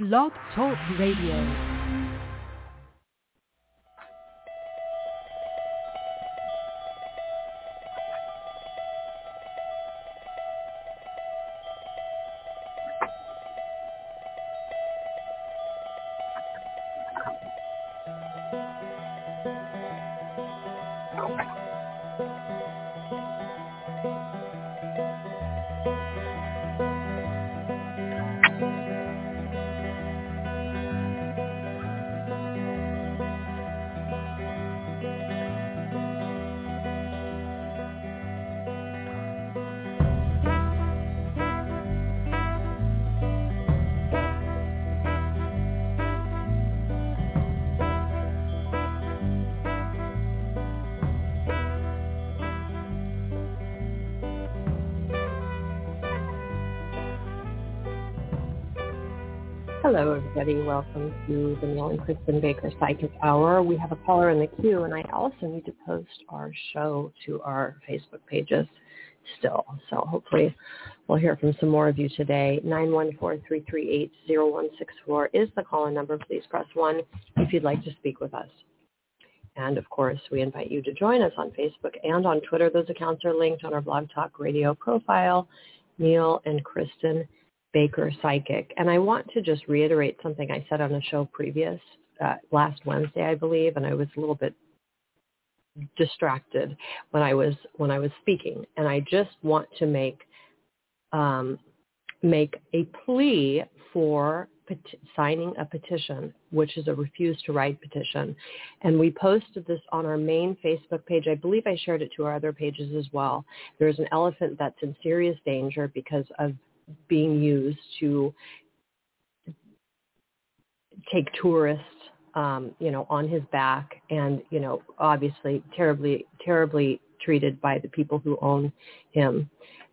Blog Talk Radio. Everybody. Welcome to the Neil and Kristin Baker Psychic Hour. We have a caller in the queue, and I also need to post our show to our Facebook pages still. So hopefully we'll hear from some more of you today. 914-338-0164 is the call-in number. Please press 1 if you'd like to speak with us. And of course, we invite you to join us on Facebook and on Twitter. Those accounts are linked on our Blog Talk Radio profile, Neil and Kristin Baker Psychic. And I want to just reiterate something I said on a show previous, uh, last Wednesday, I believe, and I was a little bit distracted when I was when I was speaking. And I just want to make um, make a plea for pet- signing a petition, which is a refuse to write petition. And we posted this on our main Facebook page. I believe I shared it to our other pages as well. There's an elephant that's in serious danger because of being used to take tourists, um, you know, on his back and, you know, obviously terribly, terribly treated by the people who own him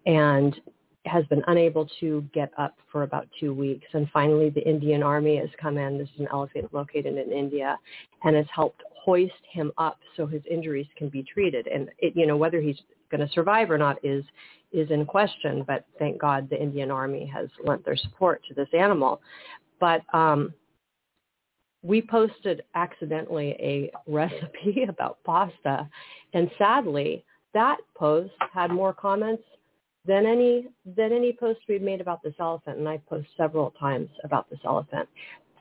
and has been unable to get up for about two weeks. And finally, the Indian Army has come in. This is an elephant located in India and has helped hoist him up so his injuries can be treated. And, it, you know, whether he's going to survive or not is is in question, but thank God the Indian Army has lent their support to this animal. But um, we posted accidentally a recipe about pasta, and sadly, that post had more comments than any than any post we've made about this elephant, and I post several times about this elephant.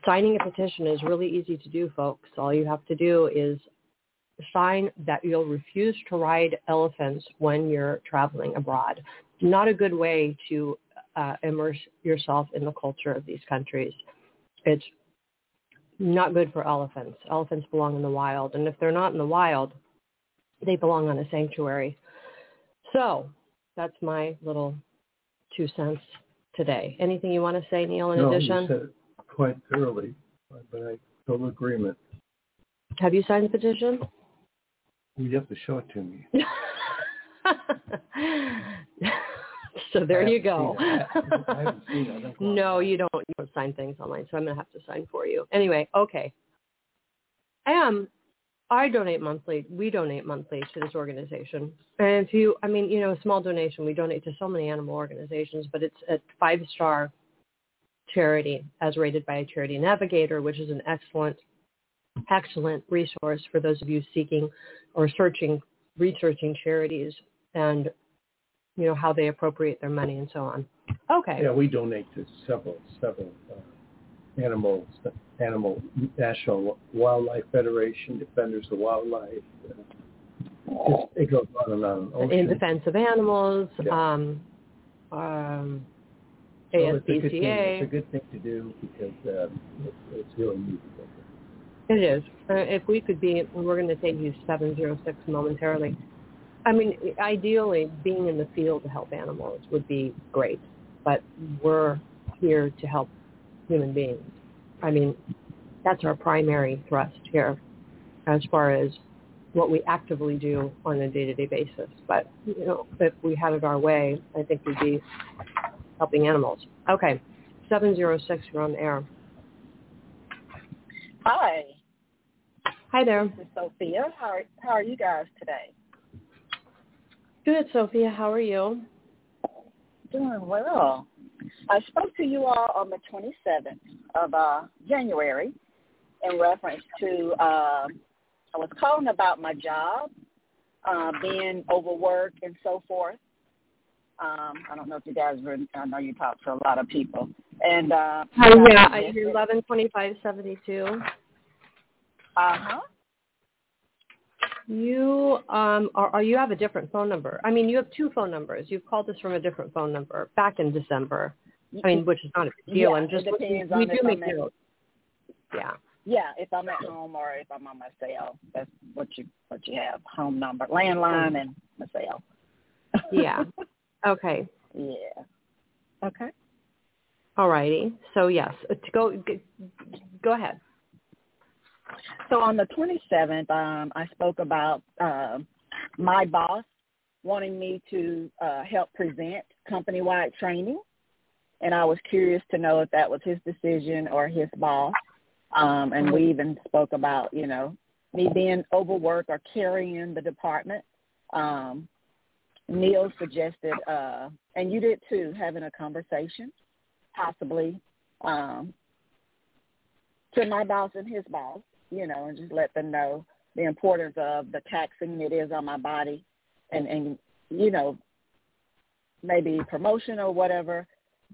Signing a petition is really easy to do, folks. All you have to do is sign that you'll refuse to ride elephants when you're traveling abroad. Not a good way to uh, immerse yourself in the culture of these countries. It's not good for elephants. Elephants belong in the wild, and if they're not in the wild, they belong on a sanctuary. So that's my little two cents today. Anything you want to say, Neil? In no, addition, you said it quite thoroughly, but I total agreement. have you signed the petition? You have to show it to me. so there you go. seen it. I haven't seen it. I think- no, you don't. You don't sign things online, so I'm gonna have to sign for you. Anyway, okay. And um, I donate monthly. We donate monthly to this organization. And if you, I mean, you know, a small donation. We donate to so many animal organizations, but it's a five-star charity as rated by a charity navigator, which is an excellent, excellent resource for those of you seeking or searching, researching charities and, you know, how they appropriate their money and so on. Okay. Yeah, we donate to several, several uh, animals, animal National Wildlife Federation, Defenders of Wildlife. Uh, just, it goes on and on. in defense of animals, Yeah. um, um, So it's a good thing. It's a good thing to do because uh, it's, it's really needed. It is. Uh, if we could be, we're going to take you 706 momentarily. I mean, ideally, being in the field to help animals would be great, but we're here to help human beings. I mean, that's our primary thrust here as far as what we actively do on a day-to-day basis. But, you know, if we had it our way, I think we'd be helping animals. Okay, 706, you're on the air. Hi, Hi there. this is Sophia. How are, how are you guys today? Good, Sophia. How are you? Doing well. I spoke to you all on the 27th of uh, January in reference to uh, I was calling about my job, uh, being overworked and so forth. Um, I don't know if you guys were. I know you talk to a lot of people, and uh, oh, yeah, I hear eleven twenty five seventy two. Uh huh. You um are, are you have a different phone number. I mean, you have two phone numbers. You've called us from a different phone number back in December. I mean, which is not a big deal. Yeah, I'm just depends we do make notes. Yeah. Yeah, if I'm at home or if I'm on my cell, that's what you what you have: home number, landline, and my cell. Yeah. Okay. yeah. Okay. All righty. So yes, to go g- go ahead. So on the 27th, um, I spoke about uh, my boss wanting me to uh, help present company-wide training, and I was curious to know if that was his decision or his boss. Um, and we even spoke about, you know, me being overworked or carrying the department. Um, Neil suggested, uh, and you did too, having a conversation, possibly, um, to my boss and his boss, you know, and just let them know the importance of the taxing it is on my body and, and you know, maybe promotion or whatever.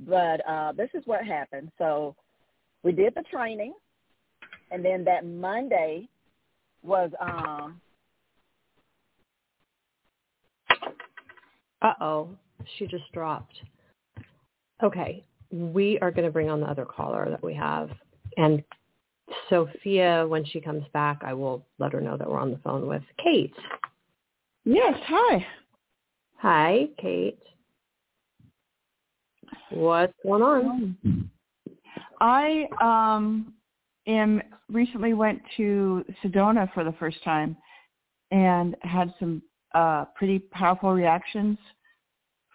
But uh, this is what happened. So we did the training, and then that Monday was um, Uh oh, she just dropped. Okay, we are going to bring on the other caller that we have, and Sophia, when she comes back, I will let her know that we're on the phone with Kate. Yes, hi. Hi, Kate. What's going on? I um am recently went to Sedona for the first time and had some uh pretty powerful reactions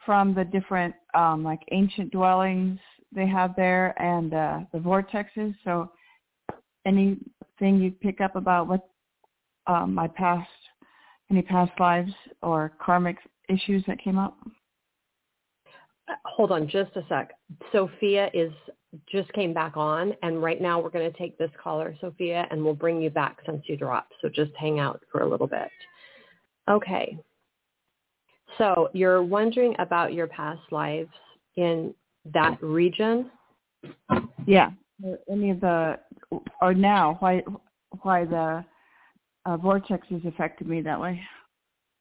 from the different um like ancient dwellings they have there and uh the vortexes. So anything you pick up about what um my past any past lives or karmic issues that came up? Hold on just a sec. Sophia is just came back on, and right now we're going to take this caller, Sophia, and we'll bring you back since you dropped. So just hang out for a little bit. Okay. So you're wondering about your past lives in that region? Yeah. Or Any of the or now why why the uh, vortexes affected me that way?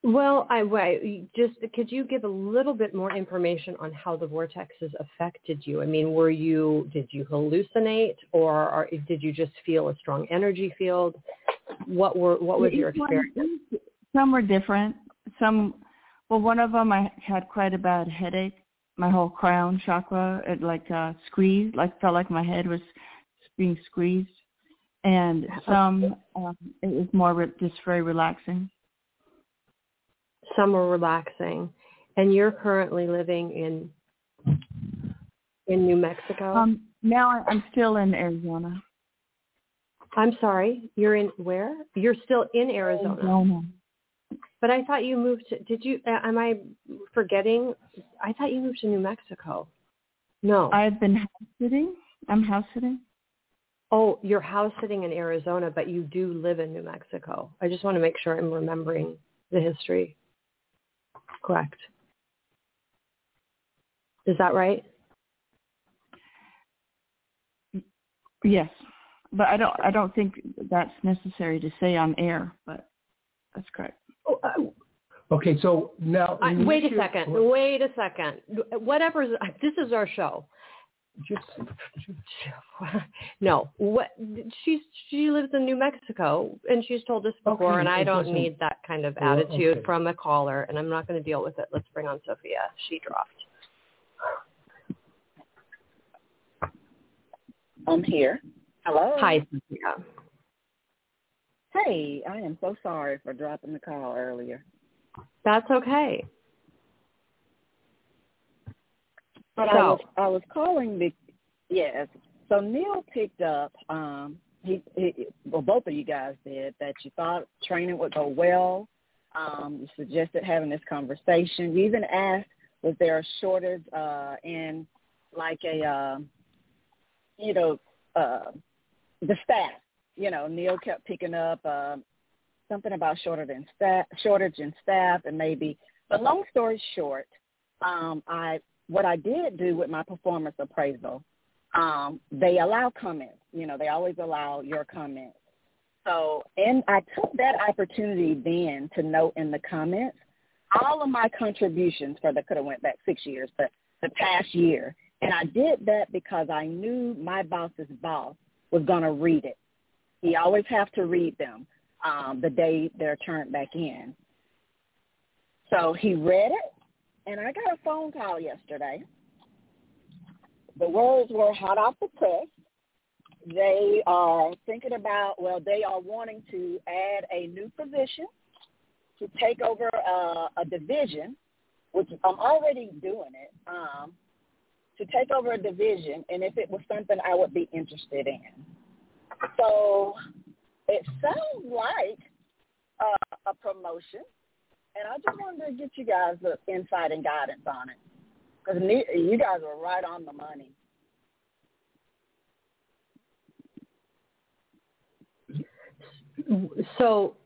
Well, I wait. Just could you give a little bit more information on how the vortexes affected you? I mean, were you did you hallucinate, or, or did you just feel a strong energy field? What were what was your experience? Some were different. Some well, one of them I had quite a bad headache. My whole crown chakra, it like uh, squeezed, like felt like my head was being squeezed. And some, um, it was more re- just very relaxing. Some were relaxing, and you're currently living in in New Mexico. Um, now I'm still in Arizona. I'm sorry, you're in where? You're still in Arizona. Arizona. But I thought you moved to, did you, uh, am I forgetting? I thought you moved to New Mexico. No. I've been house sitting. I'm house sitting. oh, you're house sitting in Arizona, but you do live in New Mexico. I just want to make sure I'm remembering the history. Correct. Is that right? Yes, but I don't. I don't think that's necessary to say on air. But that's correct. Oh, uh, Okay, so now. I, wait a this year- second. Wait a second. Whatever. This is our show. Just, no. What? She's she lives in New Mexico, and she's told us before, Okay, and I don't need that kind of Well, attitude okay. from a caller, and I'm not going to deal with it. Let's bring on Sophia. She dropped. I'm here. Hello. Hi, Sophia. Hey, I am so sorry for dropping the call earlier. That's okay. But I So- was I was calling the yes. So Neil picked up. Um, he, he well both of you guys did that. You thought training would go well. Um, you suggested having this conversation. You even asked was there a shortage uh, in like a, uh, you know, uh, the staff. You know, Neil kept picking up uh, something about shortage in staff, shortage in staff, and maybe. But long story short, um, I what I did do with my performance appraisal, um, they allow comments. You know, they always allow your comments. So, and I took that opportunity then to note in the comments all of my contributions for the could have went back six years, but the past year. And I did that because I knew my boss's boss was going to read it. He always have to read them um, the day they're turned back in. So he read it, and I got a phone call yesterday. The words were hot off the press. They are thinking about, well, they are wanting to add a new position to take over uh, a division, which I'm already doing it, um, to take over a division, and if it was something I would be interested in. So it sounds like uh, a promotion, and I just wanted to get you guys the insight and guidance on it because you guys are right on the money. So,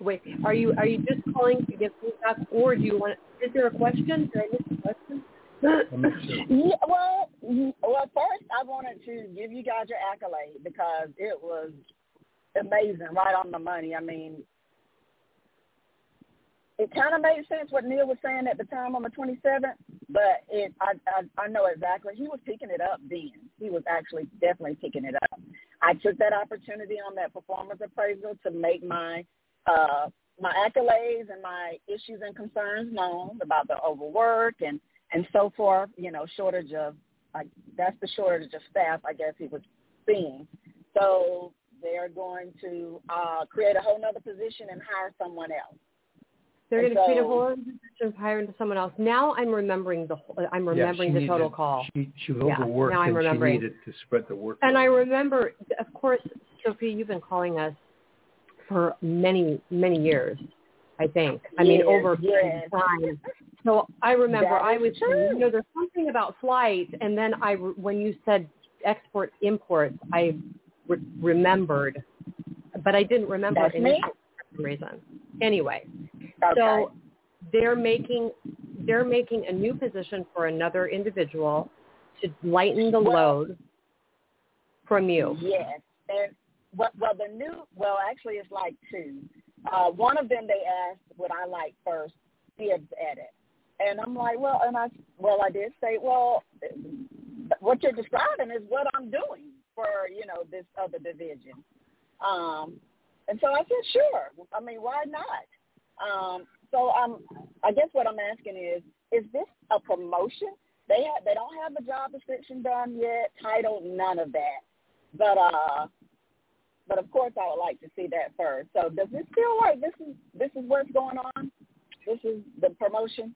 wait, are you are you just calling to give feedback, or do you want? Is there a question? Did I miss a question? Yeah, well, well, first I wanted to give you guys your accolade because it was amazing, right on the money. I mean, it kind of made sense what Neil was saying at the time on the 27th, but it I, I I know exactly he was picking it up then. He was actually definitely picking it up. I took that opportunity on that performance appraisal to make my uh my accolades and my issues and concerns known about the overwork and and so forth. You know, shortage of like that's the shortage of staff. I guess he was seeing. So they're going to uh, create a whole other position and hire someone else. They're going to so, create a whole other position, hire into someone else. Now I'm remembering the whole, I'm remembering yeah, the total to, call. She, she was yeah, overworked now I'm and remembering. she needed to spread the work. And I remember, of course, Sophie, you've been calling us for many, many years. I think. I mean, over yes. time. So I remember I was, true. you know, there's something about flights, and then I, when you said export imports, I re- remembered, but I didn't remember That's any reason. Anyway, okay. so they're making they're making a new position for another individual to lighten the well, load from you. Yes, and well, well, the new well, actually, it's like two. Uh, one of them they asked would I like first, dibs at it, and I'm like, well, and I well, I did say, well, what you're describing is what I'm doing for you know this other division. Um, and so I said, sure. I mean, why not? Um, so um, I guess what I'm asking is, is this a promotion? They ha- they don't have the job description done yet, title, none of that. But uh, but of course, I would like to see that first. So does this feel like this is this is what's going on? This is the promotion.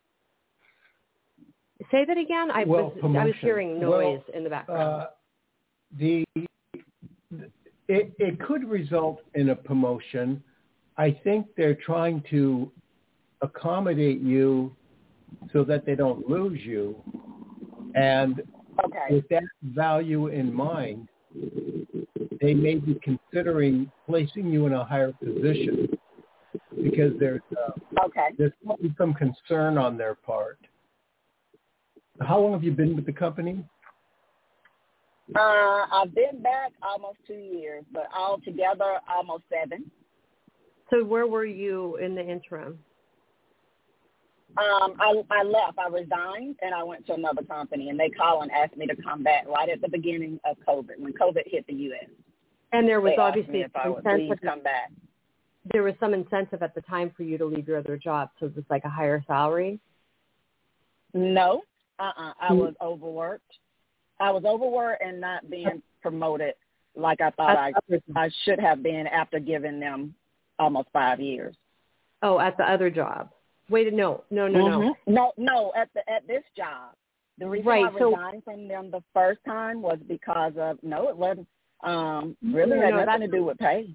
Say that again. I well, was I was hearing noise well, in the background. Uh, the it, it could result in a promotion. I think they're trying to accommodate you so that they don't lose you. And okay. with that value in mind, they may be considering placing you in a higher position because there's uh, okay. there's some concern on their part. How long have you been with the company? Uh, I've been back almost two years, but altogether almost seven. So where were you in the interim? Um, I, I left. I resigned and I went to another company, and they called and asked me to come back right at the beginning of COVID when COVID hit the U.S. And there was they obviously asked me if I would please come back. There was some incentive at the time for you to leave your other job, so it was like a higher salary. No, uh-uh. I was overworked. I was overworked and not being promoted like I thought I I should have been after giving them almost five years. Oh, at the other job. Wait, no, no, no, mm-hmm. no, no, no. At the at this job, the reason right, I so, resigned from them the first time was because of no, it wasn't. Um, really no, had no, nothing to do with pay.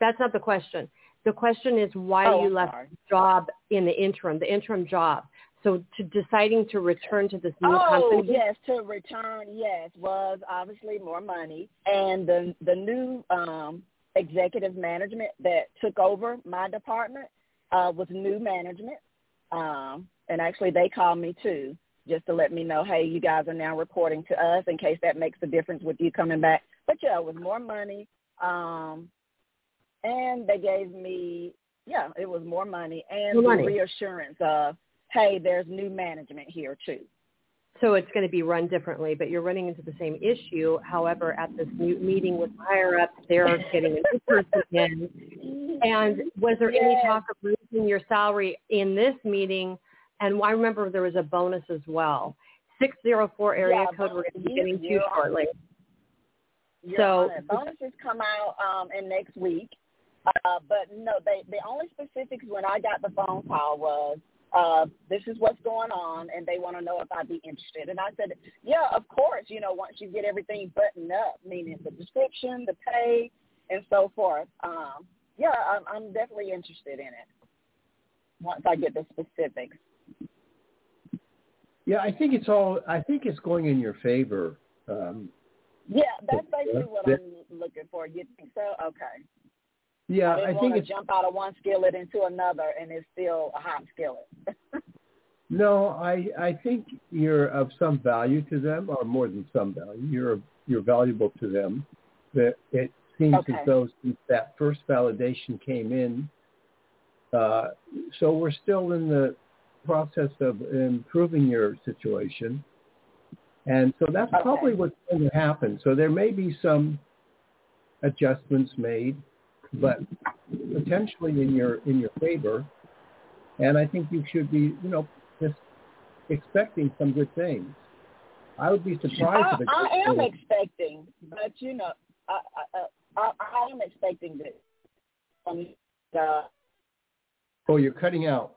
That's not the question. The question is why Oh, you left sorry. the job in the interim, the interim job. So to deciding to return to this new oh, company. yes, to return, yes, was obviously more money. And the the new um executive management that took over my department uh was new management. Um and actually they called me too just to let me know, hey, you guys are now reporting to us in case that makes a difference with you coming back. But yeah, it was more money. Um and they gave me yeah, it was more money and More the reassurance of, hey, there's new management here too. So it's going to be run differently, but you're running into the same issue. However, at this new meeting with higher ups, they're getting a new person in. And was there any talk of raising your salary in this meeting? And I remember there was a bonus as well. 604 area Yeah, code we're going to be getting to shortly. So- bonuses come out um, in next week. Uh, but no, they the only specifics when I got the phone call was uh, this is what's going on, and they want to know if I'd be interested. And I said, yeah, of course. You know, once you get everything buttoned up, meaning the description, the pay, and so forth. Um, yeah, I'm, I'm definitely interested in it once I get the specifics. Yeah, I think it's all. I think it's going in your favor. Um, Yeah, that's basically what I'm looking for. You think so? Okay. Yeah, I didn't I think it's jump out of one skillet into another, and it's still a hot skillet. no. I I think you're of some value to them, or more than some value. You're you're valuable to them. That it seems Okay. as though since that first validation came in, uh, so we're still in the process of improving your situation. And so that's Okay. probably what's going to happen. So there may be some adjustments made, but potentially in your in your favor. And I think you should be, you know, just expecting some good things. I would be surprised I, if it I am goes- expecting, but you know, I I, I, I am expecting this. Um, uh, Oh, you're cutting out.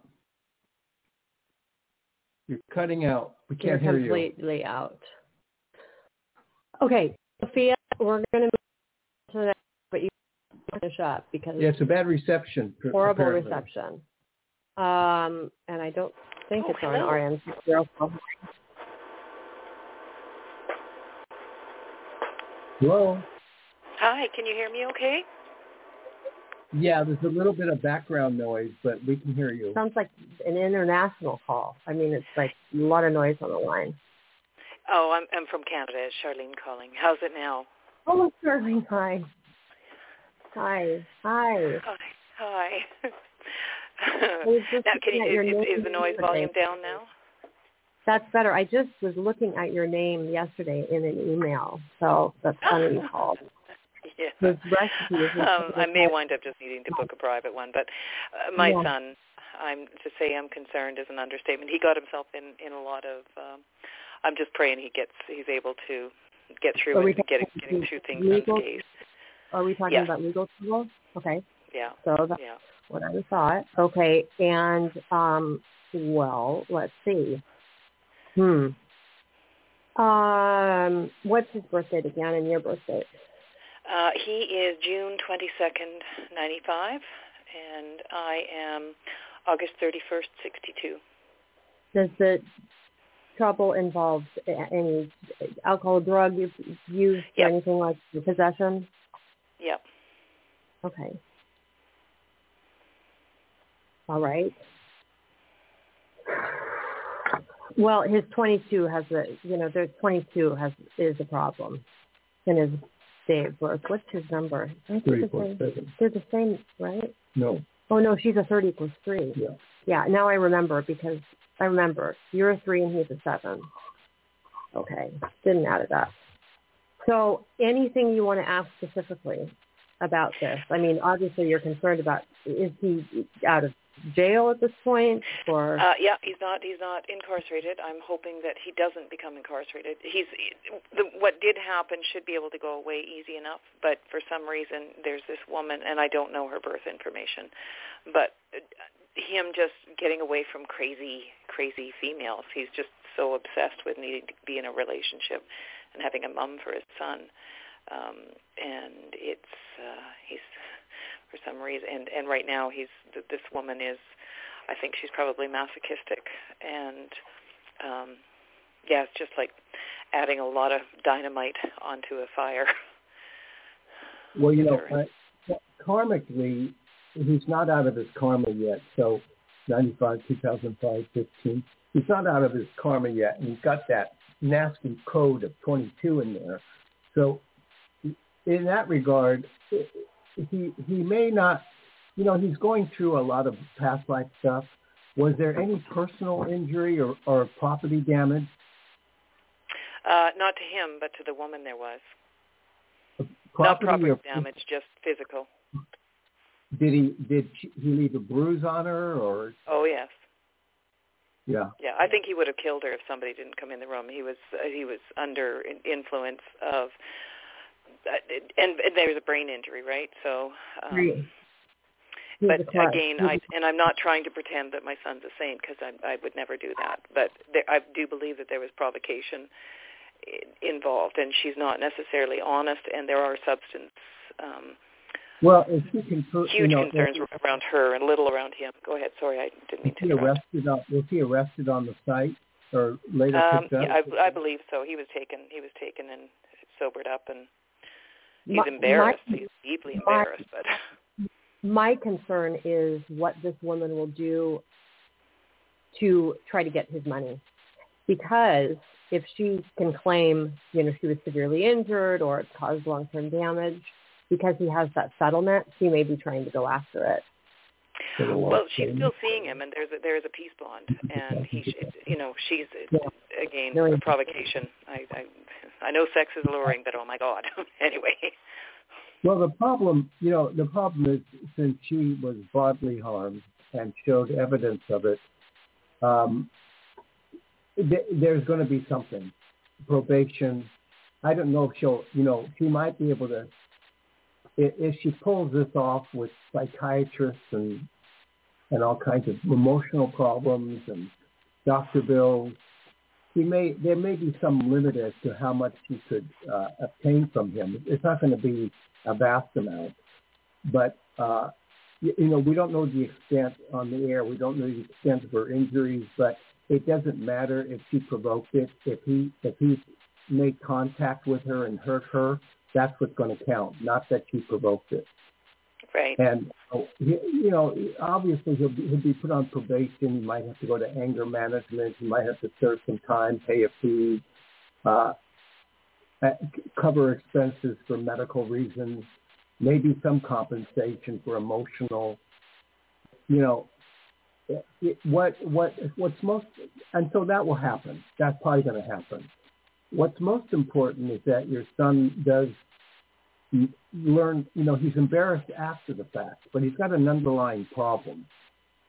You're cutting out. We You're can't hear you. completely out. Okay, Sophia, we're going to move to the next, but you finish up because Yeah, it's a bad reception. horrible apparently. reception. Um, and I don't think Oh, it's on hello. RN zero four. Hello. Hi, can you hear me okay? Yeah, there's a little bit of background noise, but we can hear you. Sounds like an international call. I mean, it's like a lot of noise on the line. Oh, I'm I'm from Canada. It's Charlene calling. How's it now? Oh, Charlene, hi. Hi. Hi. Hi. Hi. I was just now, can you, is, is, the noise volume down now? That's better. I just was looking at your name yesterday in an email, so that's funny you called. Yeah. His recipe is Um, I may wind up just needing to book a private one, but uh, my Yeah. son, I'm to say I'm concerned is an understatement. He got himself in in a lot of. Um, I'm just praying he gets he's able to get through we and getting talking getting through things legal? unscathed. Are we talking Yes. about legal trouble? Okay, Yeah. so that's Yeah. what I thought. Okay, and um, well, let's see. Hmm. Um, what's his birthday again and your birthday? Uh, he is June 22nd, 95, and I am August 31st, 62. Does the trouble involve any alcohol, drug use, Yep. or anything like possession? Yep. Okay. All right. Well, his 22 has a, you know, there's 22 has is a problem in his day of birth. What's his number? Aren't they the Thirty-four same? seven. They're the same, right? No. Oh no, she's a 30 plus three. Yeah. Yeah, now I remember because I remember you're a three and he's a seven. Okay, didn't add it up. So anything you want to ask specifically about this? I mean, obviously you're concerned about is he out of jail at this point or Uh, yeah, he's not. He's not incarcerated. I'm hoping that he doesn't become incarcerated. He's the, what did happen should be able to go away easy enough, but for some reason there's this woman, and I don't know her birth information, but him just getting away from crazy, crazy females. He's just so obsessed with needing to be in a relationship and having a mum for his son. um, and it's uh, he's for some reason, and and right now he's this woman is, I think she's probably masochistic, and um, yeah, it's just like adding a lot of dynamite onto a fire. Well, you know, uh, karmically, he's not out of his karma yet. So, 95, 2005, 15, he's not out of his karma yet, and he's got that nasty code of 22 in there. So, in that regard, he he may not, you know, he's going through a lot of past life stuff. Was there any personal injury or, or property damage? Uh, not to him, but to the woman there was. Property not property or, damage, just physical. Did he did he leave a bruise on her or? Oh yes. Yeah. Yeah, I think he would have killed her if somebody didn't come in the room. He was uh, he was under influence of, uh, and, and there was a brain injury, right? So. Um, Right. but again, I and I'm not trying to pretend that my son's a saint because I I would never do that. But there, I do believe that there was provocation involved, and she's not necessarily honest, and there are substance. Um, well, if he can, huge you know, concerns if, around her and little around him. Go ahead. Sorry, I didn't mean to. Was he arrested on? Was he arrested on the site or later um, picked up? Yeah, I, I believe so. He was taken. He was taken and sobered up, and he's My- embarrassed. my- he's deeply my- embarrassed, but. my concern is what this woman will do to try to get his money. Because if she can claim, you know, she was severely injured or it caused long-term damage, because he has that settlement, she may be trying to go after it. Well, she's still seeing him, and there's a, there is a peace bond, and he, you know, she's again Very a provocation. I, I I know sex is alluring, but oh my God. anyway, Well, the problem, you know, the problem is since she was bodily harmed and showed evidence of it, um, th- there's going to be something, probation. I don't know if she'll, you know, she might be able to, if, she pulls this off with psychiatrists and and all kinds of emotional problems and doctor bills, he may there may be some limit as to how much she could uh, obtain from him. It's not going to be a vast amount, but uh, you, you know we don't know the extent on the air. We don't know the extent of her injuries, but it doesn't matter if she provoked it. If he if he made contact with her and hurt her, that's what's going to count, not that you provoked it. right? And you know, obviously he'll be, he'll be put on probation. He might have to go to anger management. He might have to serve some time, pay a fee, uh, uh, cover expenses for medical reasons, maybe some compensation for emotional. You know, it, it, what what what's most, and so that will happen. That's probably going to happen. What's most important is that your son does learn, you know, he's embarrassed after the fact, but he's got an underlying problem.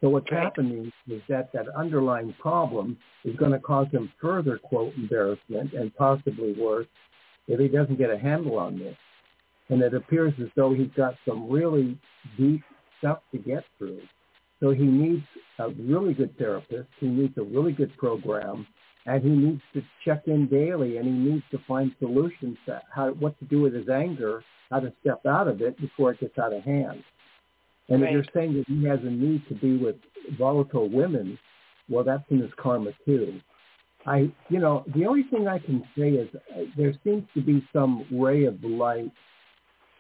So what's Right. happening is that that underlying problem is going to cause him further, quote, embarrassment and possibly worse if he doesn't get a handle on this. And it appears as though he's got some really deep stuff to get through. So he needs a really good therapist. He needs a really good program and he needs to check in daily and he needs to find solutions to how what to do with his anger, how to step out of it before it gets out of hand. And Right. if you're saying that he has a need to be with volatile women, well, that's in his karma too. I, you know, the only thing I can say is uh, there seems to be some ray of light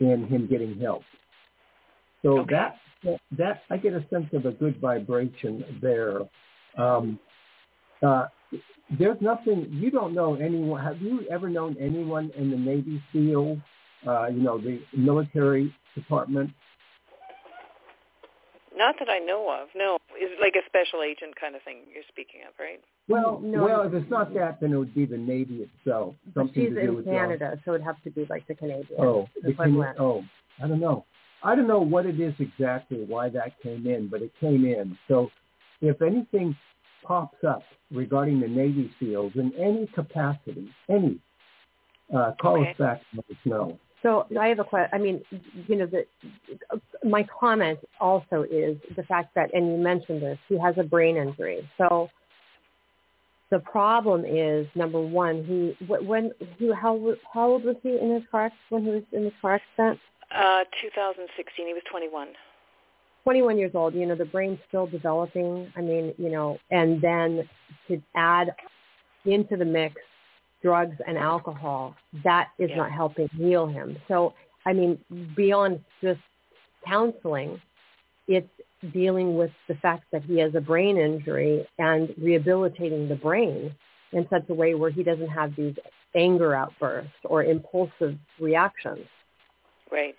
in him getting help. So Okay. that, that that I get a sense of a good vibration there. Um, uh, there's nothing you don't know anyone. Have you ever known anyone in the Navy SEAL, uh, you know, the military department? Not that I know of. No, it's like a special agent kind of thing you're speaking of, right? Well, No. well, if it's not that, then it would be the Navy itself. But Something she's to do in with Canada, so it'd have to be like the Canadian Oh, the equivalent. Can- oh, I don't know. I don't know what it is exactly why that came in, but it came in. So if anything pops up regarding the Navy SEALs in any capacity, any, uh, call Okay. us back and let us know. So I have a question. I mean, you know, the, my comment also is the fact that, and you mentioned this, he has a brain injury. So The problem is number one, he when he how how old was he in his car when he was in the car accident? Uh, 2016. He was 21. 21 years old. You know, the brain's still developing. I mean, you know, and then to add into the mix drugs and alcohol, that is Yeah. not helping heal him. So, I mean, beyond just counseling, it's dealing with the fact that he has a brain injury and rehabilitating the brain in such a way where he doesn't have these anger outbursts or impulsive reactions. Right.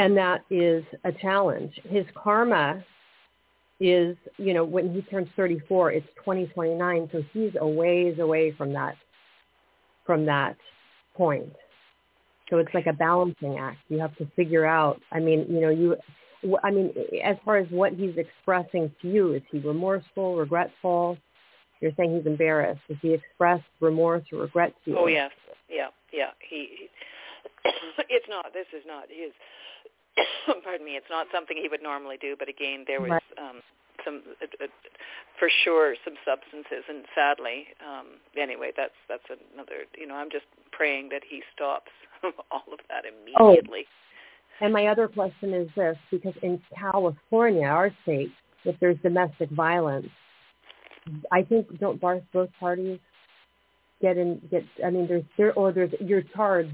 And that is a challenge. His karma is, you know, when he turns 34, it's 2029, so he's a ways away from that, from that point. So it's like a balancing act. You have to figure out. I mean, you know, you. I mean, as far as what he's expressing to you, is he remorseful, regretful? You're saying he's embarrassed. Does he express remorse or regret to you? Oh yes. Yeah. Yeah. He. he it's not. This is not his. pardon me. It's not something he would normally do. But again, there was um, some, uh, uh, for sure, some substances, and sadly, um, anyway, that's that's another. You know, I'm just praying that he stops all of that Oh. immediately. And my other question is this, because in California, our state, if there's domestic violence, I think don't both both parties get in get I mean there's there or there's you're charged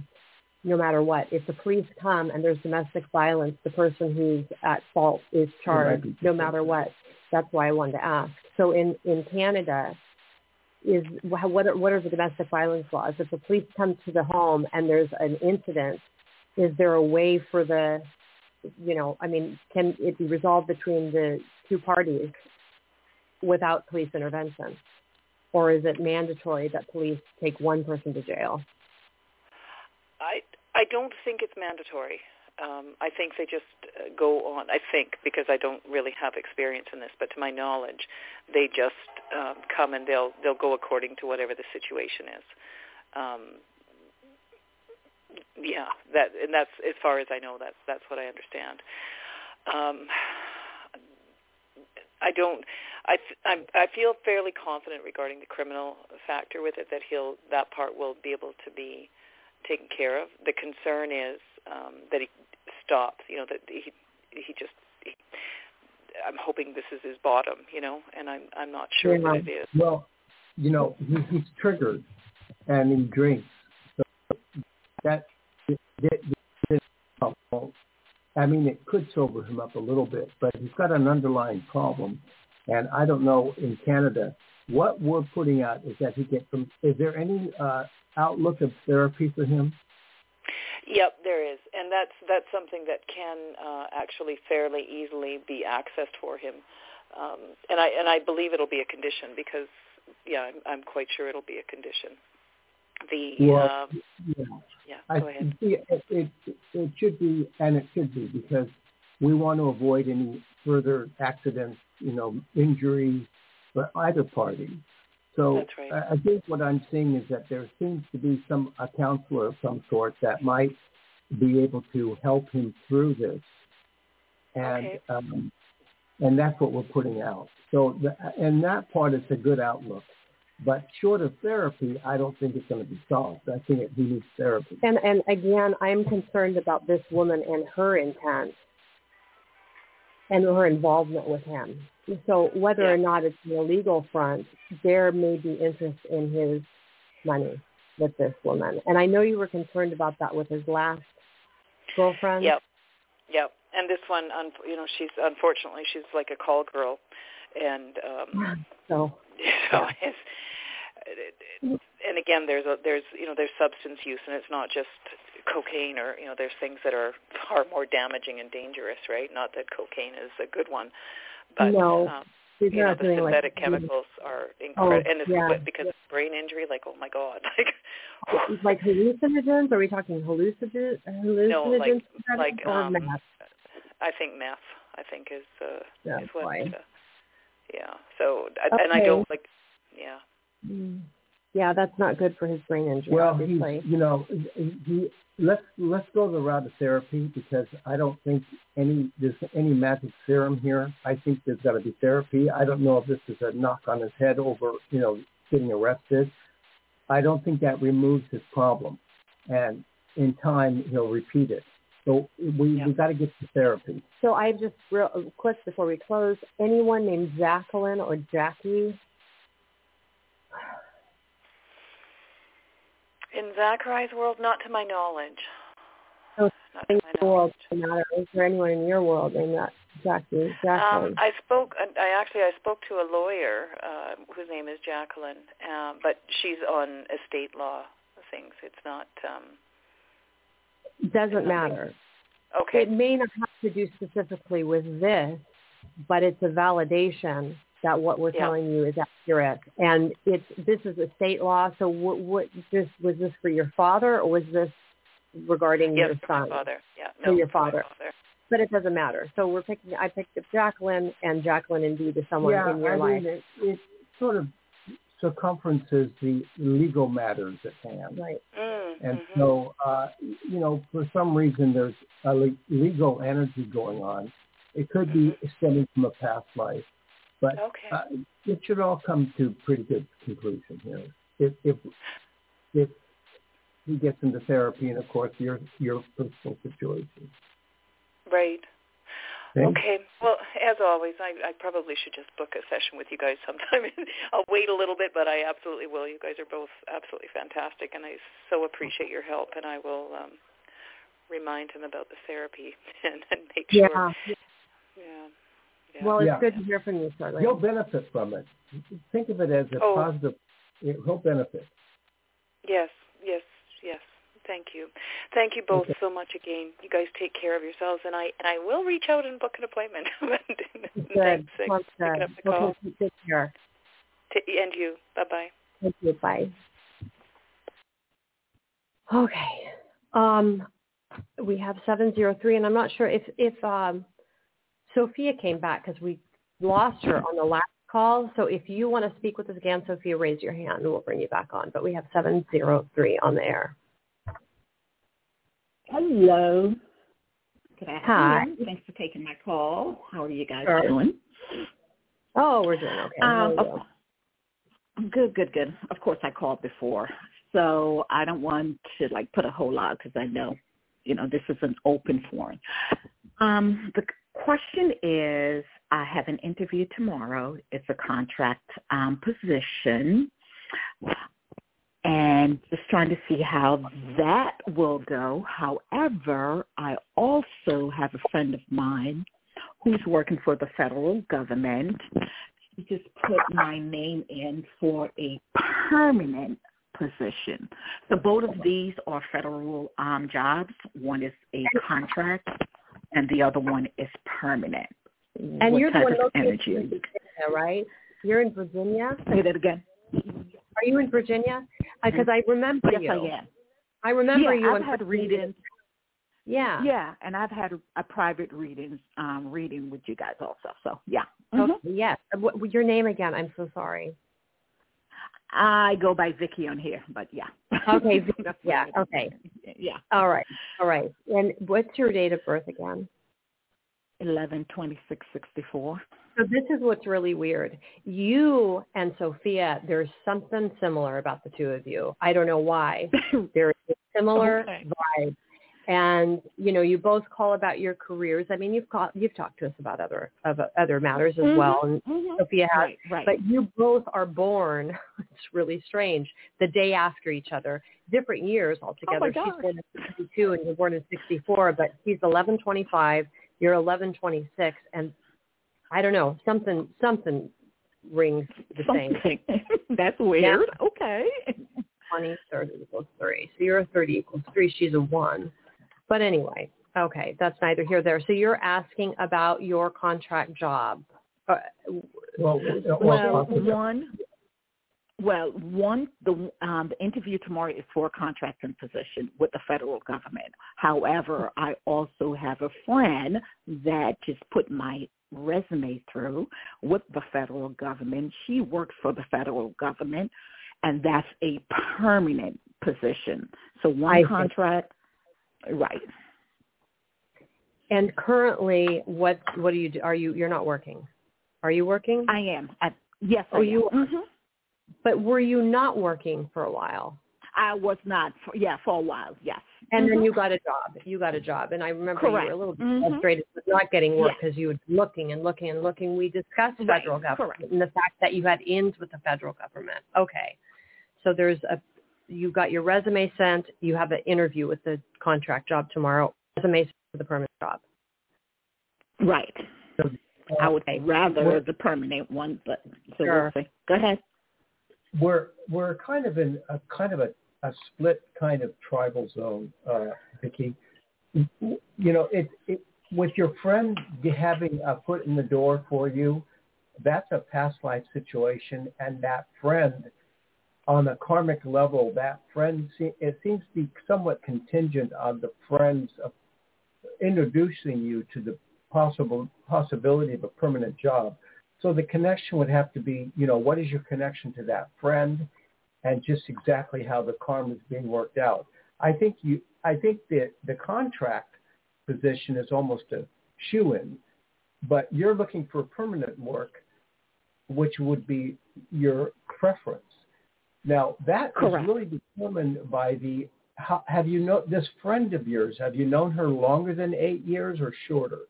no matter what. If the police come and there's domestic violence, the person who's at fault is charged no matter what. That's why I wanted to ask. So in in Canada, is what are, what are the domestic violence laws? If the police come to the home and there's an incident, is there a way for the, you know, I mean, can it be resolved between the two parties without police intervention, or is it mandatory that police take one person to jail? I I don't think it's mandatory. Um, I think they just uh, go on. I think because I don't really have experience in this, but to my knowledge, they just um, come and they'll they'll go according to whatever the situation is. Um, yeah, that and that's as far as I know. That's that's what I understand. Um, I don't. I I'm, I feel fairly confident regarding the criminal factor with it that he'll that part will be able to be taken care of. The concern is um, that he stops. You know that he he just. He, I'm hoping this is his bottom. You know, and I'm I'm not sure Yeah. that it is. Well, you know, he, he's triggered and he drinks. So that, that, that, I mean, it could sober him up a little bit, but he's got an underlying problem. And I don't know in Canada, what we're putting out is that he get from. is there any uh, outlook of therapy for him? Yep, there is, and that's that's something that can uh, actually fairly easily be accessed for him, um, and I and I believe it'll be a condition because yeah, I'm, I'm quite sure it'll be a condition. The Well, um, Yeah. yeah, I go ahead. see it, it, it should be, and it should be, because we want to avoid any further accidents, you know, injuries for either party. So right. I I think what I'm seeing is that there seems to be some a counselor of some sort that might be able to help him through this, and Okay. um, and that's what we're putting out. So the, and that part is a good outlook. But short of therapy, I don't think it's going to be solved. I think it, he needs therapy. And and again, I'm concerned about this woman and her intent and her involvement with him. So whether or not it's an illegal front, there may be interest in his money with this woman. And I know you were concerned about that with his last girlfriend. Yep, yep. And this one, you know, she's unfortunately she's like a call girl, and um, So so it's, it, it, and again, there's a there's you know there's substance use, and it's not just cocaine or you know there's things that are far more damaging and dangerous, right? Not that cocaine is a good one, but No. um, she's you know the synthetic like chemicals are incredible, and it's yeah. because of brain injury, like oh my god, like like hallucinogens. Are we talking hallucinogens? hallucinogens No, like- like, or um, meth? I think meth. I think is uh, Yeah, is what. boy. Uh, yeah. So I and I don't like. Yeah. Mm. Yeah, that's not good for his brain injury. Well, obviously. he's, you know, he, let's let's go the route of therapy because I don't think any there's any magic serum here. I think there's got to be therapy. I don't know if this is a knock on his head over, you know, getting arrested. I don't think that removes his problem, and in time he'll repeat it. So we Yeah. we got to get to therapy. So I just real quick before we close, anyone named Jacqueline or Jackie? In Zachariah's world, not to my knowledge. Oh, not to In your world, knowledge. no matter. Is there anyone in your world named that Jackie? Um, I spoke. I actually I spoke to a lawyer uh, whose name is Jacqueline, um, but she's on estate law things. It's not. Um, Doesn't matter. okay. It may not have to do specifically with this, but it's a validation that what we're Yeah. telling you is accurate. And it's this is a state law. So what, what this was this for your father or was this regarding yes, your for my son? father. Yeah. For No, your for my father. father. But it doesn't matter. So we're picking. I picked up Jacqueline, and Jacqueline indeed is someone yeah, in your I life. mean, it, it sort of circumferences the legal matters at hand. Right. Mm, And mhm. so, uh, you know, for some reason, there's a le- legal energy going on. It could be stemming from a past life, but Okay. uh, it should all come to pretty good conclusion here. If if if he gets into therapy, and of course your your personal situation. Right. Okay? Okay. Well, as always, I, I probably should just book a session with you guys sometime. I'll wait a little bit, but I absolutely will. You guys are both absolutely fantastic, and I so appreciate your help. And I will um, remind him about the therapy and, and make sure. Yeah. Yeah. Well, it's Yeah. good to hear from you, Charlene. He'll benefit from it. Think of it as a Oh. positive. He'll benefit. yes. Yes. Yes. Thank you. Thank you both Okay. so much again. You guys take care of yourselves, and I and I will reach out and book an appointment. Good. Thanks. Thanks Sounds picking up the call. Okay, take care. T- and you. Bye bye. Thank you. Bye. Okay. Um, we have 703, and I'm not sure if, if um, Sophia came back because we lost her on the last call. So if you want to speak with us again, Sophia, raise your hand and we'll bring you back on. But we have 703 on the air. Hello. Good Hi. afternoon. Thanks for taking my call. How are you guys Sure. doing? Oh, we're doing okay. Um, are you? of- good, good, good. Of course, I called before, so I don't want to like put a whole lot because I know, you know, this is an open forum. Um, the question is, I have an interview tomorrow. It's a contract um, position, and just trying to see how that will go. However, I also have a friend of mine who's working for the federal government. She just put my name in for a permanent position. So both of these are federal um, jobs. One is a contract, and the other one is permanent. And what you're the type one of energy in? Virginia, right? You're in Virginia? Say that again. Are you in Virginia? Because I remember Yes, you. I am. I remember yeah, you. I've had Virginia. readings. Yeah. Yeah, and I've had a, a private readings um, reading with you guys also. So yeah, Okay, Mhm. yes. Uh, What, your name again? I'm so sorry. I go by Vicky on here, but yeah. Okay, yeah, okay. Yeah, All right. All right. And what's your date of birth again? eleven twenty six sixty four. So this is what's really weird. You and Sophia, there's something similar about the two of you. I don't know why. There is a similar Okay. vibe. And you know, you both call about your careers. I mean, you've called, you've talked to us about other of other matters as Mhm, well. And mhm. Sophia has Right, right. but you both are born it's really strange the day after each other different years altogether Oh my she's born in 62 and you're born in 64 but he's 1125 you're 1126 and i don't know something something rings the same Something. That's weird. Okay. 20 30 equals 3 so you're a 30 equals 3 she's a 1 but anyway okay that's neither here nor there so you're asking about your contract job uh, Well, Well, possibly. one. Well, one, the um, the interview tomorrow is for a contracting position with the federal government. However, I also have a friend that just put my resume through with the federal government. She works for the federal government, and that's a permanent position. So one I contract, right? And currently, what what do you do? Are you you're not working? Are you working? I am. At, yes, Oh, I you am. are. hmm but were you not working for a while? I was not. For, yeah, for a while. Yes. And then Mhm. you got a job. You got a job, and I remember you were a little bit Mhm. frustrated with not getting work Yes. because you were looking and looking and looking. We discussed Right. federal government Correct. and the fact that you had ins with the federal government. Okay, so there's a you got your resume sent. You have an interview with the contract job tomorrow. Resume for the permanent job. Right. I would Okay. rather Well- the permanent one, but so Sure. we'll see. Go ahead. we're we're kind of in a kind of a, a split kind of tribal zone, uh, Vicki. You know, it, it with your friend having a foot in the door for you, that's a past life situation, and that friend, on a karmic level, that friend it seems to be somewhat contingent on the friends of introducing you to the possible possibility of a permanent job. So the connection would have to be, you know, what is your connection to that friend, and just exactly how the karma is being worked out. I think you, I think that the contract position is almost a shoe in, but you're looking for permanent work, which would be your preference. Now that is Correct. really determined by the. How, have you know this friend of yours? Have you known her longer than eight years or shorter?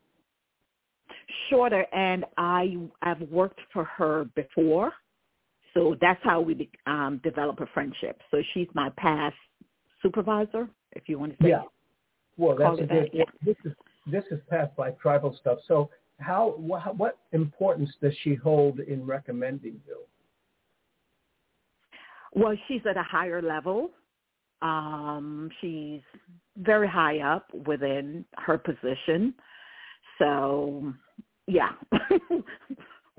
Shorter, and I have worked for her before, so that's how we um, develop a friendship. So she's my past supervisor, if you want to say. Yeah. Well, that's a good. that, yeah. This is this is past life tribal stuff. So how wha- what importance does she hold in recommending you? Well, she's at a higher level. Um, she's very high up within her position. So, yeah.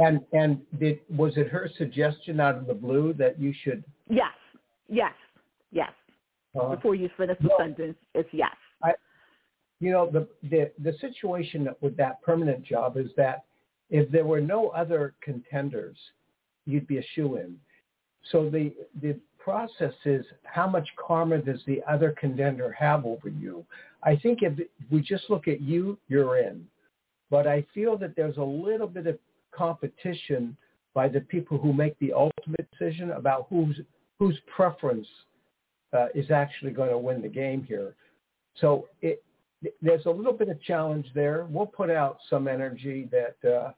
And and did was it her suggestion out of the blue that you should? yes, yes, yes. Uh, Before you finish the well- sentence, it's yes. you know the the the situation with that permanent job is that if there were no other contenders, you'd be a shoe in. So the the process is how much karma does the other contender have over you? I think if we just look at you, you're in. But I feel that there's a little bit of competition by the people who make the ultimate decision about whose whose preference uh, is actually going to win the game here. So it, there's a little bit of challenge there. We'll put out some energy that uh,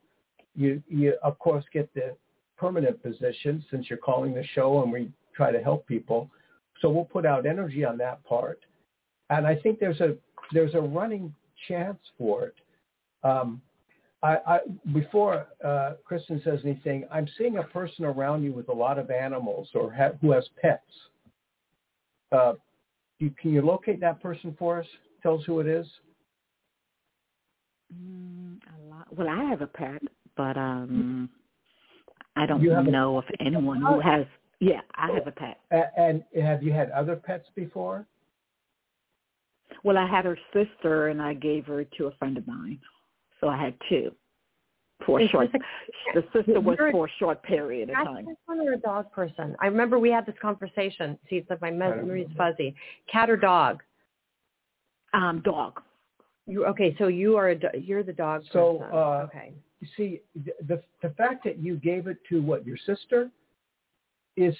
you, you, of course, get the permanent position since you're calling the show and we try to help people. So we'll put out energy on that part. And I think there's a there's a running chance for it. Um, I, I, before uh, Kristin says anything, I'm seeing a person around you with a lot of animals or ha- who has pets. Uh, you, can you locate that person for us? Tell us who it is. Mm, a lot. Well, I have a pet, but um, I don't You have a- know of anyone who has. Yeah, I have a pet. And have you had other pets before? Well, I had her sister, and I gave her to a friend of mine. So I had two for a short. The sister was You're- for a short period of Cat time. person or a dog person? I remember we had this conversation. See, it's like my memory's fuzzy. Cat or dog? Um, dog. You okay? So you are a do- you're the dog So, person. uh, okay. You see, the the fact that you gave it to what your sister is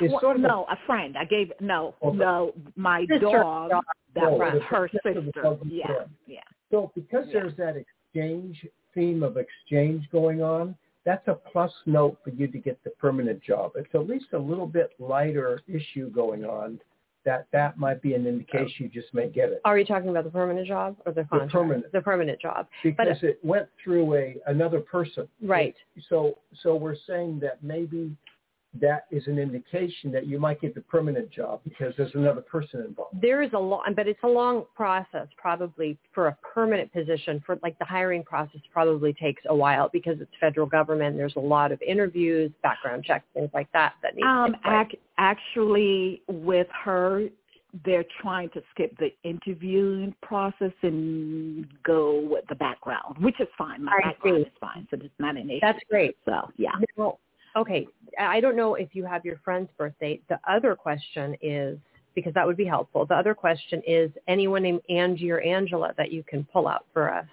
is Well, sort of a- no, a, friend. I gave no, Okay. no, my dog. dog. That Oh, was her sister of the sister. husband, Yeah, correct. yeah. so because Yeah. there's that exchange theme of exchange going on. That's a plus note for you to get the permanent job. It's at least a little bit lighter issue going on. That that might be an indication you just may get it Are you talking about the permanent job or the contract? permanent. The permanent job. because it went through a another person. Right. So so we're saying that maybe that is an indication that you might get the permanent job because there's another person involved. There is a long, but it's a long process probably for a permanent position. For like the hiring process probably takes a while because it's federal government. There's a lot of interviews, background checks, things like that that need Um, to take ac- actually, with her, they're trying to skip the interviewing process and go with the background, which is fine. My I background see. is fine, so it's not an issue. That's great. so yeah. Now, okay, I don't know if you have your friend's birth date. The other question is, because that would be helpful, the other question is anyone named Angie or Angela that you can pull out for us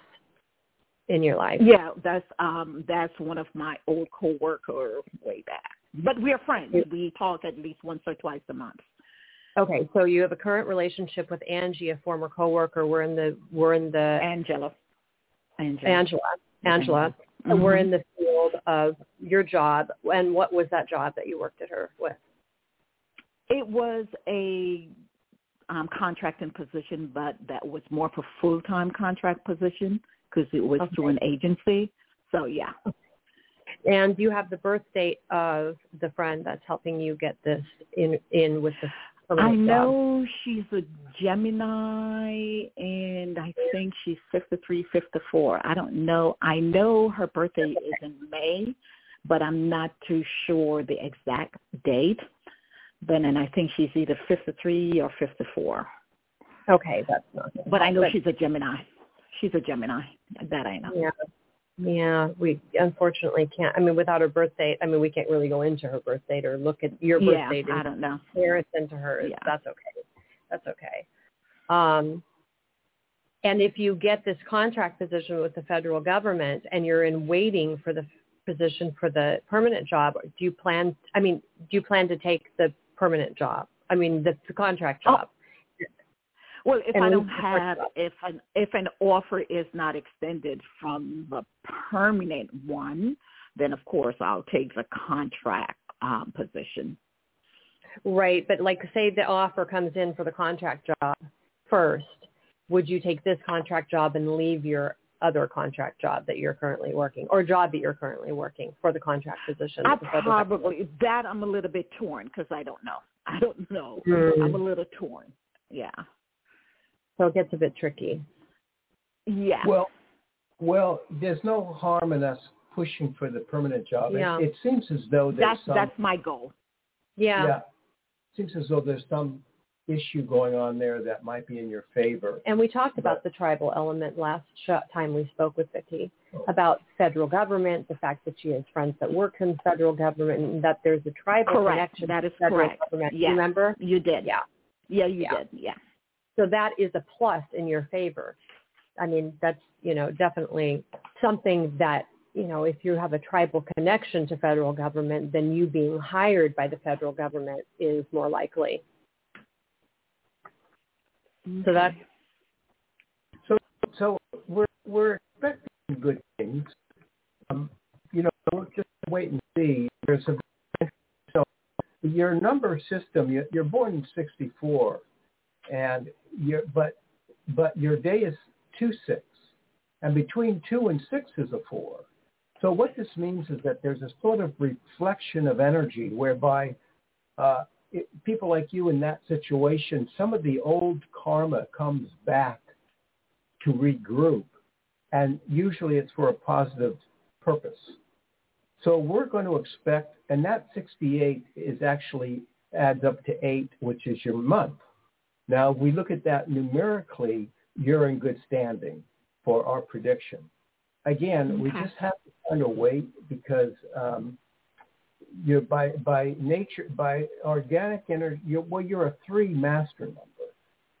in your life. Yeah, that's um that's one of my old coworker way back. But we're friends. We talk at least once or twice a month. Okay, so you have a current relationship with Angie, a former coworker. We're in the we're in the Angela. Angela. Angela. Angela. Mm-hmm. And we're in the field of your job. And what was that job that you worked at her with? It was a um, contracting position, but that was more of a full-time contract position because it was Okay. through an agency. So yeah, And you have the birth date of the friend that's helping you get this in in with the I know she's a Gemini, and I think she's 53, 54. I don't know. I know her birthday is in May, but I'm not too sure the exact date. But and I think she's either 53 or 54. Okay, that's not. But I know But- she's a Gemini. She's a Gemini. That I know. Yeah. Yeah, we unfortunately can't. I mean, without her birth date, I mean, we can't really go into her birth date or look at your birth Yeah, date I don't know. compare it into hers. Yeah. That's okay. That's okay. Um, and if you get this contract position with the federal government and you're in waiting for the position for the permanent job, do you plan? I mean, do you plan to take the permanent job? I mean, the, the contract Oh, job. Well, if I don't have, if an if an offer is not extended from the permanent one, then of course I'll take the contract um, position. Right, but like say the offer comes in for the contract job first, would you take this contract job and leave your other contract job that you're currently working or job that you're currently working for the contract position? I with the federal government? probably that I'm a little bit torn because I don't know. I don't know. Mm. I'm a little torn. Yeah. So it gets a bit tricky. Yeah. Well, well, there's no harm in us pushing for the permanent job. It- Yeah. It, seems as though there's that's some, that's my goal. Yeah. yeah, seems as though there's some issue going on there that might be in your favor. And we talked about But- the tribal element last sh- time we spoke with Vicki oh. about federal government, the fact that she has friends that work in federal government, and that there's a tribal Correct. connection That is federal correct. government. Yes. Remember? You did. Yeah. Yeah, you Yeah. did. Yeah. So that is a plus in your favor. I mean, that's, you know, definitely something that, you know, if you have a tribal connection to federal government, then you being hired by the federal government is more likely. So that, So, so we're we're expecting good things. Um, you know, we'll just wait and see. There's a so your number system. You're born in '64, and you but but your day is two six, and between two and six is a four. So what this means is that there's a sort of reflection of energy whereby uh, it, people like you in that situation, some of the old karma comes back to regroup, and usually it's for a positive purpose. So we're going to expect, and that 68 is actually adds up to eight, which is your month. Now, if we look at that numerically, you're in good standing for our prediction. Again, we just have to kind of wait because um, you're by by nature by organic energy. You're, well, you're a three master number,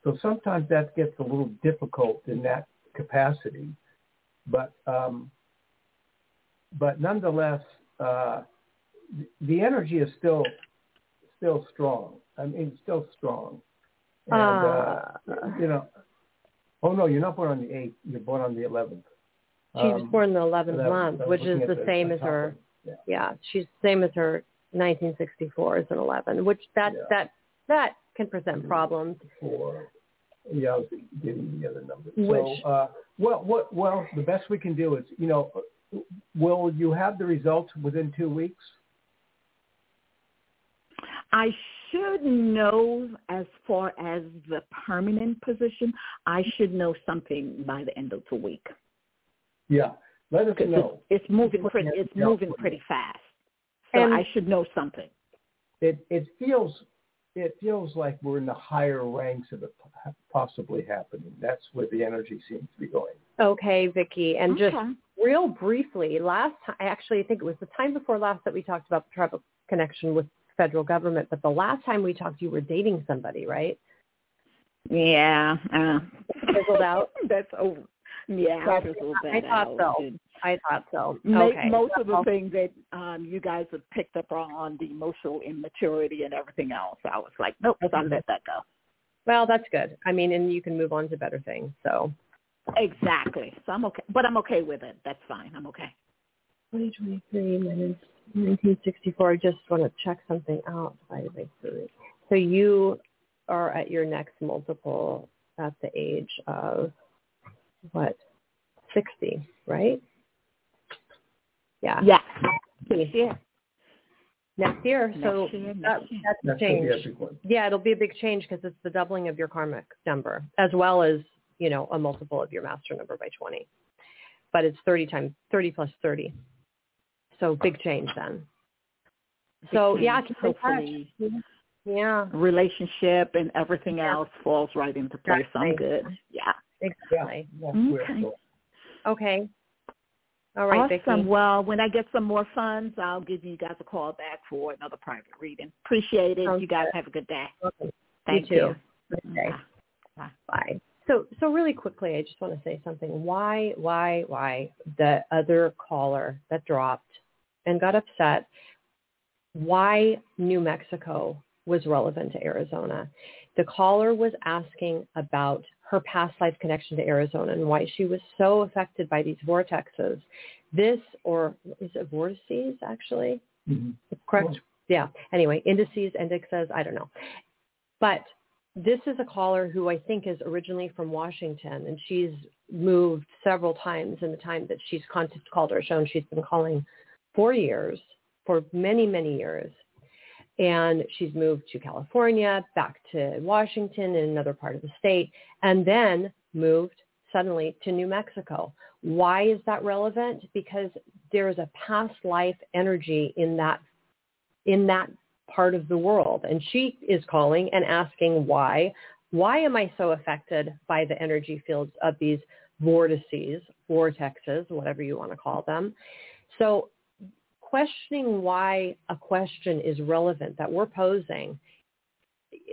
so sometimes that gets a little difficult in that capacity. But um, but nonetheless, uh, the- the energy is still still strong. I mean, still strong. And uh, Uh, you know, oh no, you're not born on the eighth. You're born on the eleventh. she was born in the 11th Um, that- month, I which is at the same as her, Yeah. yeah, she's the same as her 1964 is an 11, which that, Yeah. that, that can present Mhm. problems. for yeah, I was getting the other numbers. Which- so, uh, well, what well, the best we can do is, you know, will you have the results within two weeks? I should know as far as the permanent position. I should know something by the end of the week. Yeah, let us 'Cause know. It's, it's moving pretty. It's moving pretty fast. So And- I should know something. It it feels it feels like we're in the higher ranks of it possibly happening. That's where the energy seems to be going. Okay, Vicki, and Okay. just real briefly, last time, actually, I think it was the time before last that we talked about the tribal connection with federal government, but the last time we talked, you were dating somebody, right? Yeah. Uh, Fizzled out? That's over. Yeah, I thought so. And I thought so. Okay. Most of the things that um, you guys have picked up on the emotional immaturity and everything else, I was like, nope, I let that go. Well, that's good. I mean, and you can move on to better things. So Exactly. So I'm okay, but I'm okay with it. That's fine. I'm okay. 2023 minus 1964. I just want to check something out. divided by three. So you are at your next multiple at the age of what? 60, right? Yeah. Yeah. Next year. Next year. So Next year, that, year. that's a That's going to change. be a big. Yeah, it'll be a big change because it's the doubling of your karmic number as well as, you know, a multiple of your master number by 20. But it's 30 times 30 plus 30. So big change then. So Big yeah, change. touch. hopefully Yeah, relationship and everything Yeah. else falls right into place. I'm Exactly. good. Yeah. exactly. Where Okay. Okay. All right, awesome. Vicki. Well, when I get some more funds, I'll give you guys a call back for another private reading. Appreciate it. Sounds you guys good. have a good day. Okay. Thank you. Okay. Bye. Bye. So, so really quickly, I just want to say something. Why, why, why the other caller that dropped and got upset? Why New Mexico was relevant to Arizona? The caller was asking about her past life connection to Arizona and why she was so affected by these vortexes. This, or is it vortices actually? Mhm. correct? Sure. Yeah. Anyway, indices, indexes, I don't know. But this is a caller who I think is originally from Washington, and she's moved several times in the time that she's called our show, and she's been calling for years, for many, many years. And she's moved to California, back to Washington in another part of the state, and then moved suddenly to New Mexico. Why is that relevant? Because there is a past life energy in that in that part of the world. And she is calling and asking why. Why am I so affected by the energy fields of these vortices, vortexes, whatever you want to call them? So questioning why a question is relevant that we're posing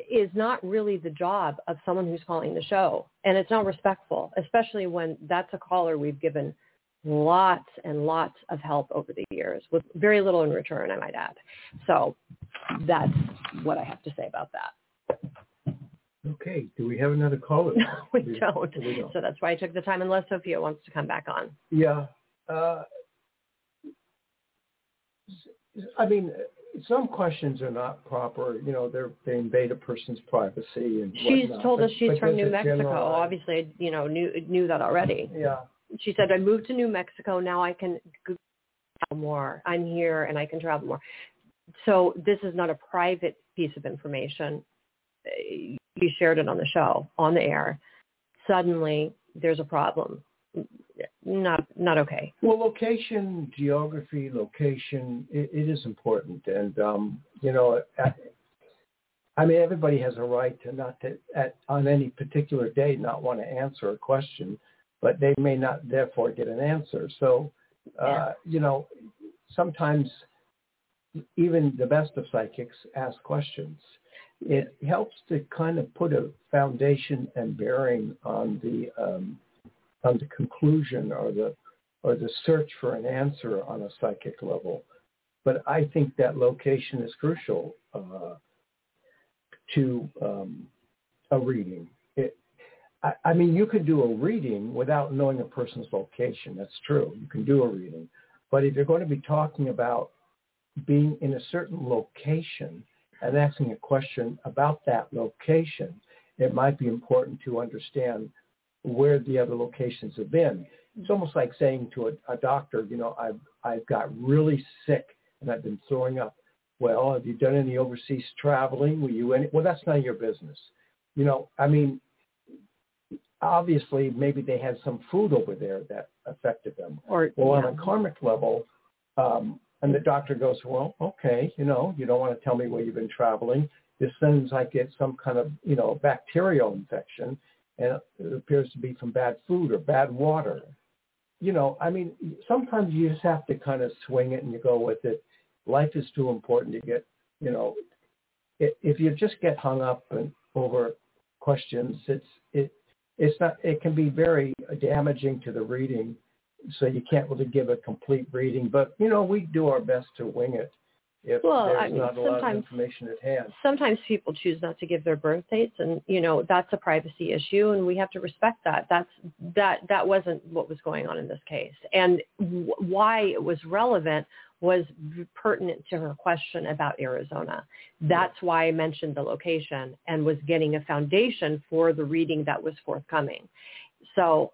is not really the job of someone who's calling the show. And it's not respectful, especially when that's a caller we've given lots and lots of help over the years with very little in return, I might add. So that's what I have to say about that. Okay. Do we have another caller? No, we don't. We don't. So that's why I took the time unless Sophia wants to come back on. Yeah. Uh, I mean, some questions are not proper. You know, they're, they invade a person's privacy and She's whatnot, told us she's but from there's New Mexico. general- Obviously, you know, knew knew that already. Yeah. She said, I moved to New Mexico. Now I can travel more. I'm here and I can travel more. So this is not a private piece of information. You shared it on the show, on the air. Suddenly, there's a problem. Not not okay. Well, location, geography, location, it, it is important. And, um, you know, at, I mean, everybody has a right to not to, at, on any particular day, not want to answer a question, but they may not therefore get an answer. So, uh, Yeah. you know, sometimes even the best of psychics ask questions. It helps to kind of put a foundation and bearing on the um, on the conclusion or the or the search for an answer on a psychic level. But I think that location is crucial uh, to um, a reading. It, I, I mean, you can do a reading without knowing a person's location. That's true. You can do a reading. But if you're going to be talking about being in a certain location and asking a question about that location, it might be important to understand where the other locations have been. It's almost like saying to a, a doctor, you know, I've I've got really sick and I've been throwing up. Well, have you done any overseas traveling? Were you any? Well, that's none of your business. You know, I mean, obviously, maybe they had some food over there that affected them. Or Well, on a karmic level, um, and the doctor goes, well, okay, you know, you don't want to tell me where you've been traveling. This sounds like it's some kind of, you know, bacterial infection. And it appears to be from bad food or bad water. You know, I mean, sometimes you just have to kind of swing it and you go with it. Life is too important to get, you know, if you just get hung up and over questions, it's it it's not it can be very damaging to the reading so you can't really give a complete reading but you know we do our best to wing it if well, there's I mean, not a lot of information at hand sometimes people choose not to give their birth dates and you know that's a privacy issue and we have to respect that that's that that wasn't what was going on in this case and w- why it was relevant was pertinent to her question about Arizona. That's why I mentioned the location and was getting a foundation for the reading that was forthcoming. So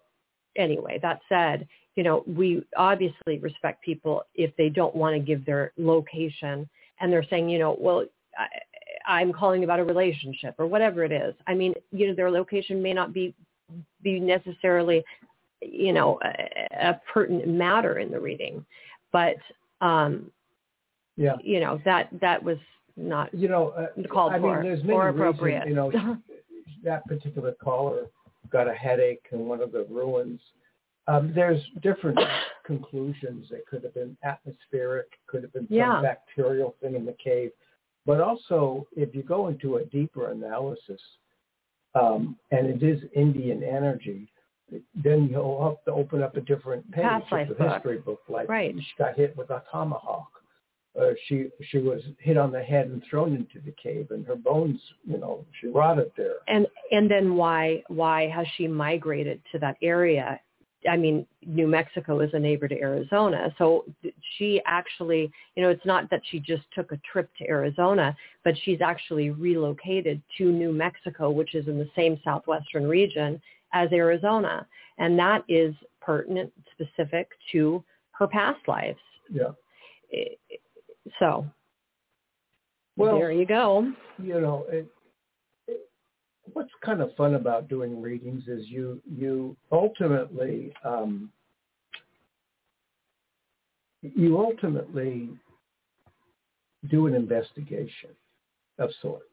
anyway, that said, you know, we obviously respect people if they don't want to give their location and they're saying, you know, well, I, I'm calling about a relationship or whatever it is. I mean, you know, their location may not be be necessarily, you know, a, a pertinent matter in the reading, but um, yeah, you know that that was not you know uh, called I for mean, there's many or reasons, appropriate. you know, that particular caller got a headache in one of the ruins. Um, there's different conclusions. It could have been atmospheric, could have been some Yeah. bacterial thing in the cave. But also, if you go into a deeper analysis, um, and it is Indian energy, then you'll have to open up a different page Past of the history book. Like Right. she got hit with a tomahawk. Uh, she she was hit on the head and thrown into the cave, and her bones, you know, she rotted there. and and then why why has she migrated to that area i mean new mexico is a neighbor to arizona. So she actually you know it's not that she just took a trip to arizona but she's actually relocated to new mexico which is in the same southwestern region as arizona. And that is pertinent specific to her past lives. Yeah. So Well, there you go. you know, it, what's kind of fun about doing readings is you you ultimately um, you ultimately do an investigation of sorts.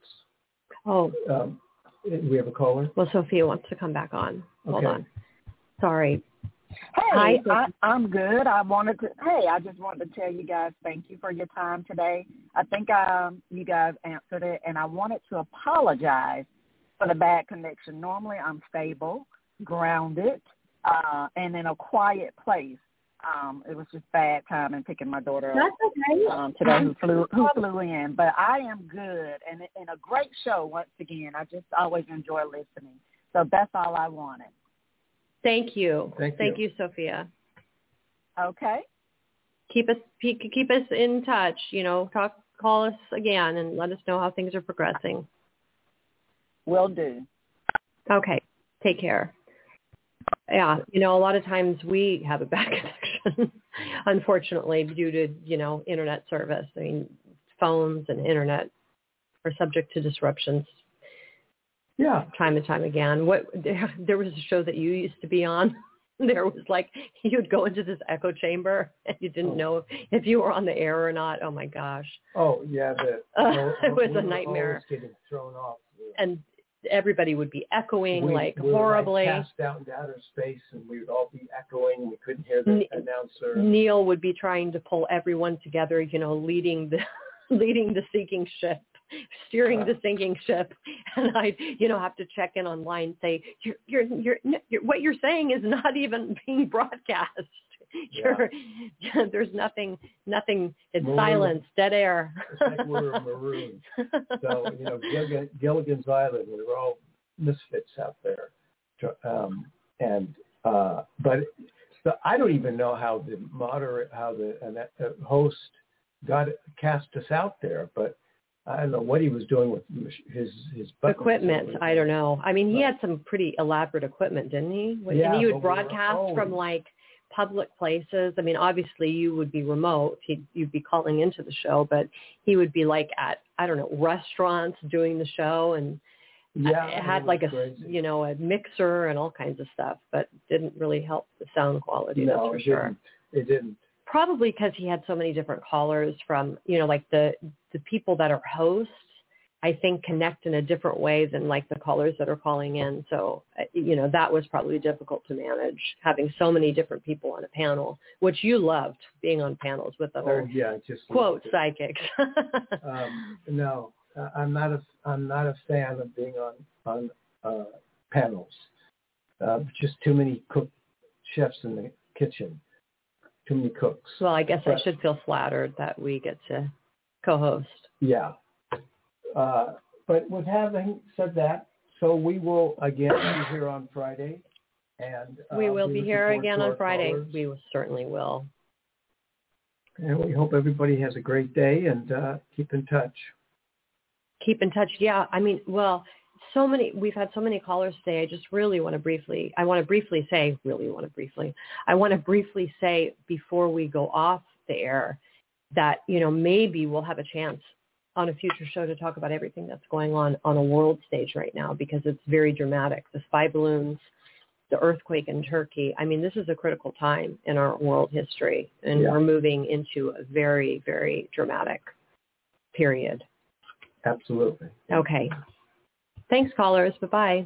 oh Um, we have a caller. well sophia wants to come back on hold Okay. on sorry Hey, Hi. I, I'm good. I wanted to. Hey, I just wanted to tell you guys thank you for your time today. I think um, you guys answered it, and I wanted to apologize for the bad connection. Normally, I'm stable, grounded, uh, and in a quiet place. Um, it was just bad timing picking my daughter up That's okay. um, today who flew who flew in. But I am good and and a great show once again. I just always enjoy listening. So that's all I wanted. Thank you. Thank you. you, Sophia. Okay. Keep us keep keep us in touch. You know, talk call us again and let us know how things are progressing. Will do. Okay. Take care. Yeah, you know, a lot of times we have a bad connection, unfortunately, due to you know internet service. I mean, phones and internet are subject to disruptions Yeah. time and time again. What there, there was a show that you used to be on. There was like you'd go into this echo chamber and you didn't know if you were on the air or not. Oh my gosh! Oh yeah. The, Uh, it was we a nightmare. Getting thrown off. And everybody would be echoing we, like we horribly. Like, passed out into outer space, and we would all be echoing. We couldn't hear the Ne- announcer. Neil would be trying to pull everyone together, you know, leading the leading the sinking ship, steering the uh. sinking ship, and I, you know, have to check in online, and say you're you're you're, you're what you're saying is not even being broadcast. You're, there's nothing, nothing. It's Maroon. silence, dead air. It's like we're marooned. So you know, Gilligan, Gilligan's Island, we were all misfits out there, um, and uh, but so I don't even know how the moderate, how the uh, host got cast us out there, but I don't know what he was doing with his his equipment. I don't know. I mean, he had some pretty elaborate equipment, didn't he? Yeah, and he would we broadcast oh. from like public places. I mean, obviously you would be remote. He'd, you'd be calling into the show, but he would be like at I don't know restaurants doing the show and Yeah, it had like a crazy. you know a mixer and all kinds of stuff, but didn't really help the sound quality. no, that's for it sure. didn't. It didn't. Probably because he had so many different callers from you know like the the people that are hosts I think connect in a different way than like the callers that are calling in. So, uh, you know, that was probably difficult to manage having so many different people on a panel, which you loved being on panels with other Oh yeah, just quote psychics. um, no, I'm not a I'm not a fan of being on on uh, panels. Uh, just too many cook chefs in the kitchen, too many cooks. well, I guess I should feel flattered that we get to co-host. Yeah. Uh, but with having said that, so we will again be here on Friday, and uh, we will be here again on Friday. callers. We will- certainly will. and we hope everybody has a great day and uh, keep in touch. keep in touch. Yeah, I mean, well, so many. We've had so many callers today. I just really want to briefly. I want to briefly say. Really want to briefly. I want to briefly say before we go off the air that you know maybe we'll have a chance on a future show to talk about everything that's going on on a world stage right now because it's very dramatic. The spy balloons, the earthquake in Turkey. I mean, this is a critical time in our world history, and Yeah. we're moving into a very, very dramatic period. Absolutely. Okay. Thanks, callers. Bye-bye.